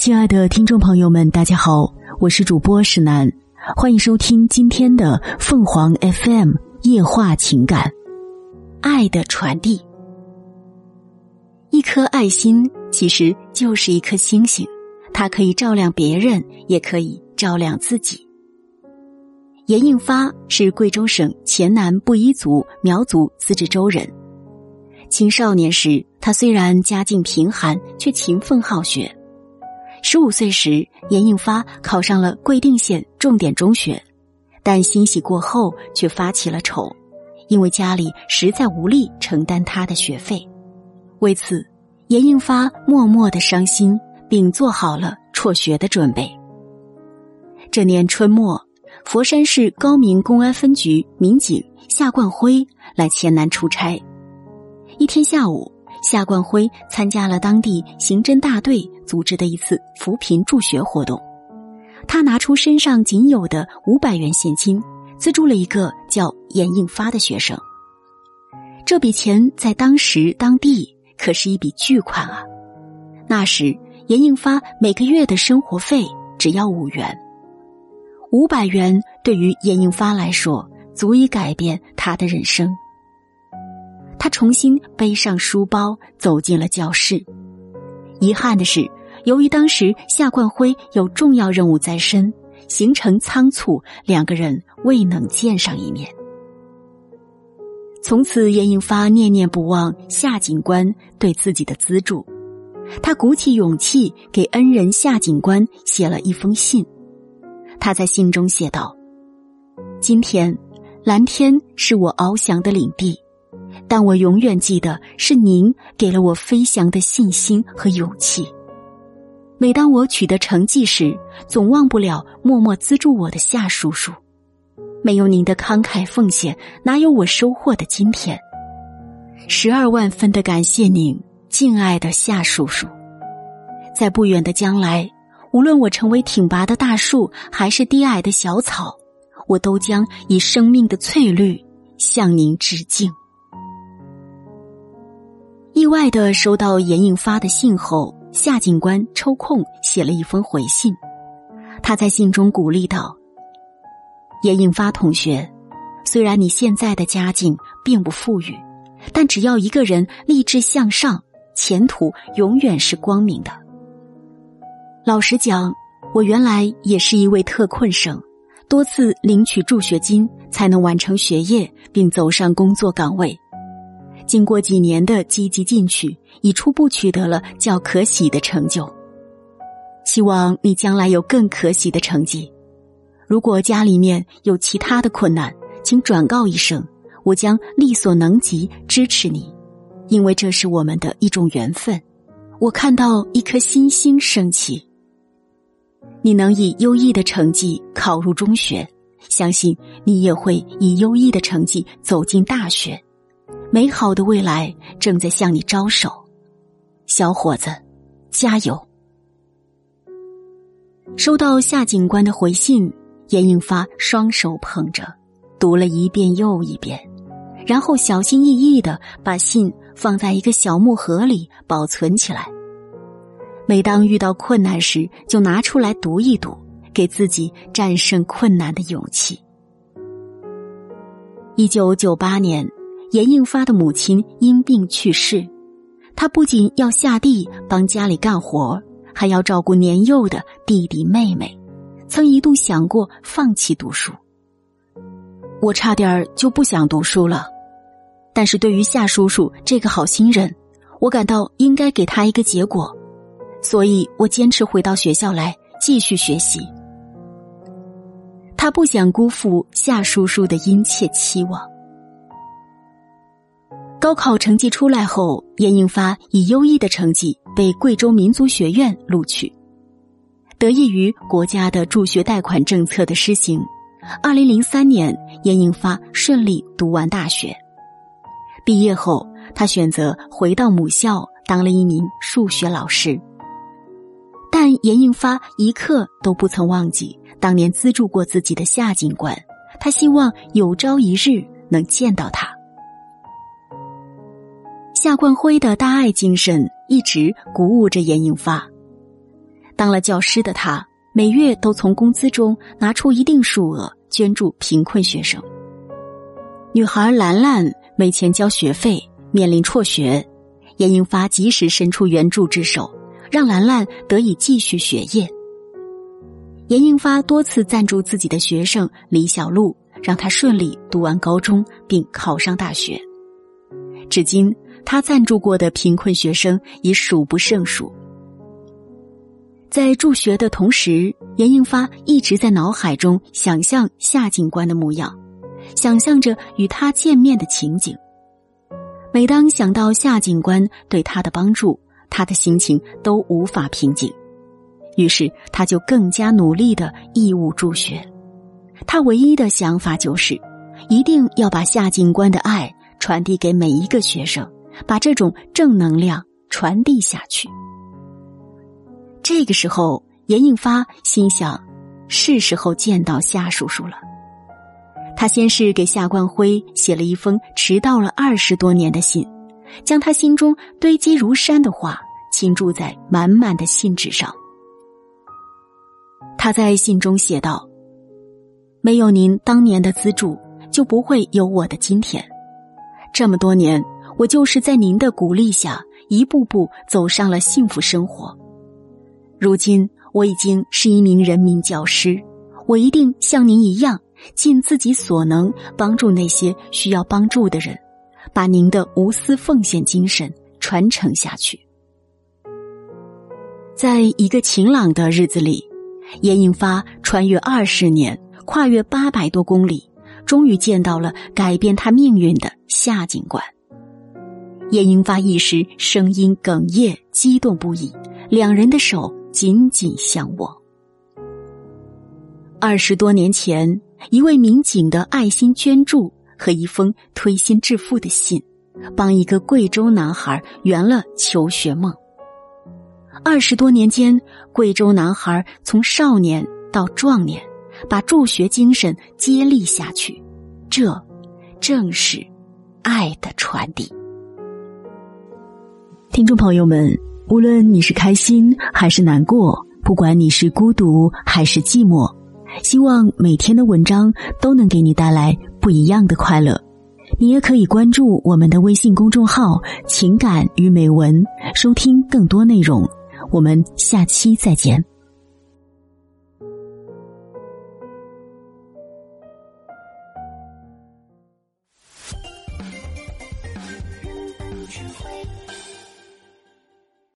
亲爱的听众朋友们，大家好，我是主播石楠，欢迎收听今天的凤凰 FM 夜话情感，爱的传递。一颗爱心其实就是一颗星星，它可以照亮别人，也可以照亮自己。严应发是贵州省黔南布依族苗族自治州人。青少年时，他虽然家境贫寒，却勤奋好学。十五岁时，严应发考上了贵定县重点中学，但欣喜过后却发起了愁，因为家里实在无力承担他的学费。为此，严应发默默的伤心，并做好了辍学的准备。这年春末，佛山市高明公安分局民警夏冠辉来黔南出差。一天下午。夏冠辉参加了当地刑侦大队组织的一次扶贫助学活动，他拿出身上仅有的五百元现金，资助了一个叫严应发的学生。这笔钱在当时当地可是一笔巨款啊！那时严应发每个月的生活费只要五元，五百元对于严应发来说足以改变他的人生。他重新背上书包走进了教室。遗憾的是，由于当时夏冠辉有重要任务在身，行程仓促，两个人未能见上一面。从此，严应发念念不忘夏警官对自己的资助，他鼓起勇气给恩人夏警官写了一封信。他在信中写道：“今天，蓝天是我翱翔的领地。”但我永远记得，是您给了我飞翔的信心和勇气。每当我取得成绩时，总忘不了默默资助我的夏叔叔。没有您的慷慨奉献，哪有我收获的今天？十二万分的感谢您，敬爱的夏叔叔。在不远的将来，无论我成为挺拔的大树，还是低矮的小草，我都将以生命的翠绿向您致敬。意外的收到严应发的信后，夏警官抽空写了一封回信。他在信中鼓励道：“严应发同学，虽然你现在的家境并不富裕，但只要一个人立志向上，前途永远是光明的。老实讲，我原来也是一位特困生，多次领取助学金才能完成学业并走上工作岗位。”经过几年的积极进取，已初步取得了较可喜的成就。希望你将来有更可喜的成绩。如果家里面有其他的困难，请转告一声，我将力所能及支持你，因为这是我们的一种缘分。我看到一颗新星升起，你能以优异的成绩考入中学，相信你也会以优异的成绩走进大学。美好的未来正在向你招手，小伙子，加油！收到夏警官的回信，严应发双手捧着，读了一遍又一遍，然后小心翼翼的把信放在一个小木盒里保存起来。每当遇到困难时，就拿出来读一读，给自己战胜困难的勇气。一九九八年。严应发的母亲因病去世，他不仅要下地帮家里干活，还要照顾年幼的弟弟妹妹，曾一度想过放弃读书。我差点就不想读书了，但是对于夏叔叔这个好心人，我感到应该给他一个结果，所以我坚持回到学校来继续学习。他不想辜负夏叔叔的殷切期望。高考成绩出来后，严应发以优异的成绩被贵州民族学院录取。得益于国家的助学贷款政策的施行，二零零三年，严应发顺利读完大学。毕业后，他选择回到母校当了一名数学老师。但严应发一刻都不曾忘记当年资助过自己的夏警官，他希望有朝一日能见到他。夏冠辉的大爱精神一直鼓舞着严应发。当了教师的他，每月都从工资中拿出一定数额捐助贫困学生。女孩兰兰没钱交学费，面临辍学，严英发及时伸出援助之手，让兰兰得以继续学业。严英发多次赞助自己的学生李小璐，让她顺利读完高中并考上大学。至今，他赞助过的贫困学生已数不胜数。在助学的同时，严应发一直在脑海中想象夏警官的模样，想象着与他见面的情景。每当想到夏警官对他的帮助，他的心情都无法平静。于是，他就更加努力的义务助学。他唯一的想法就是，一定要把夏警官的爱传递给每一个学生，把这种正能量传递下去。这个时候，严应发心想，是时候见到夏叔叔了。他先是给夏冠辉写了一封迟到了二十多年的信，将他心中堆积如山的话倾注在满满的信纸上。他在信中写道：“没有您当年的资助，就不会有我的今天。这么多年，我就是在您的鼓励下，一步步走上了幸福生活。如今，我已经是一名人民教师，我一定像您一样，尽自己所能，帮助那些需要帮助的人，把您的无私奉献精神传承下去。在一个晴朗的日子里。”严应发穿越二十年，跨越八百多公里，终于见到了改变他命运的夏警官。叶英发一时声音哽咽，激动不已，两人的手紧紧相握。二十多年前，一位民警的爱心捐助和一封推心置腹的信，帮一个贵州男孩圆了求学梦。二十多年间，贵州男孩从少年到壮年，把助学精神接力下去，这正是爱的传递。听众朋友们，无论你是开心还是难过，不管你是孤独还是寂寞，希望每天的文章都能给你带来不一样的快乐。你也可以关注我们的微信公众号“情感与美文”，收听更多内容。我们下期再见。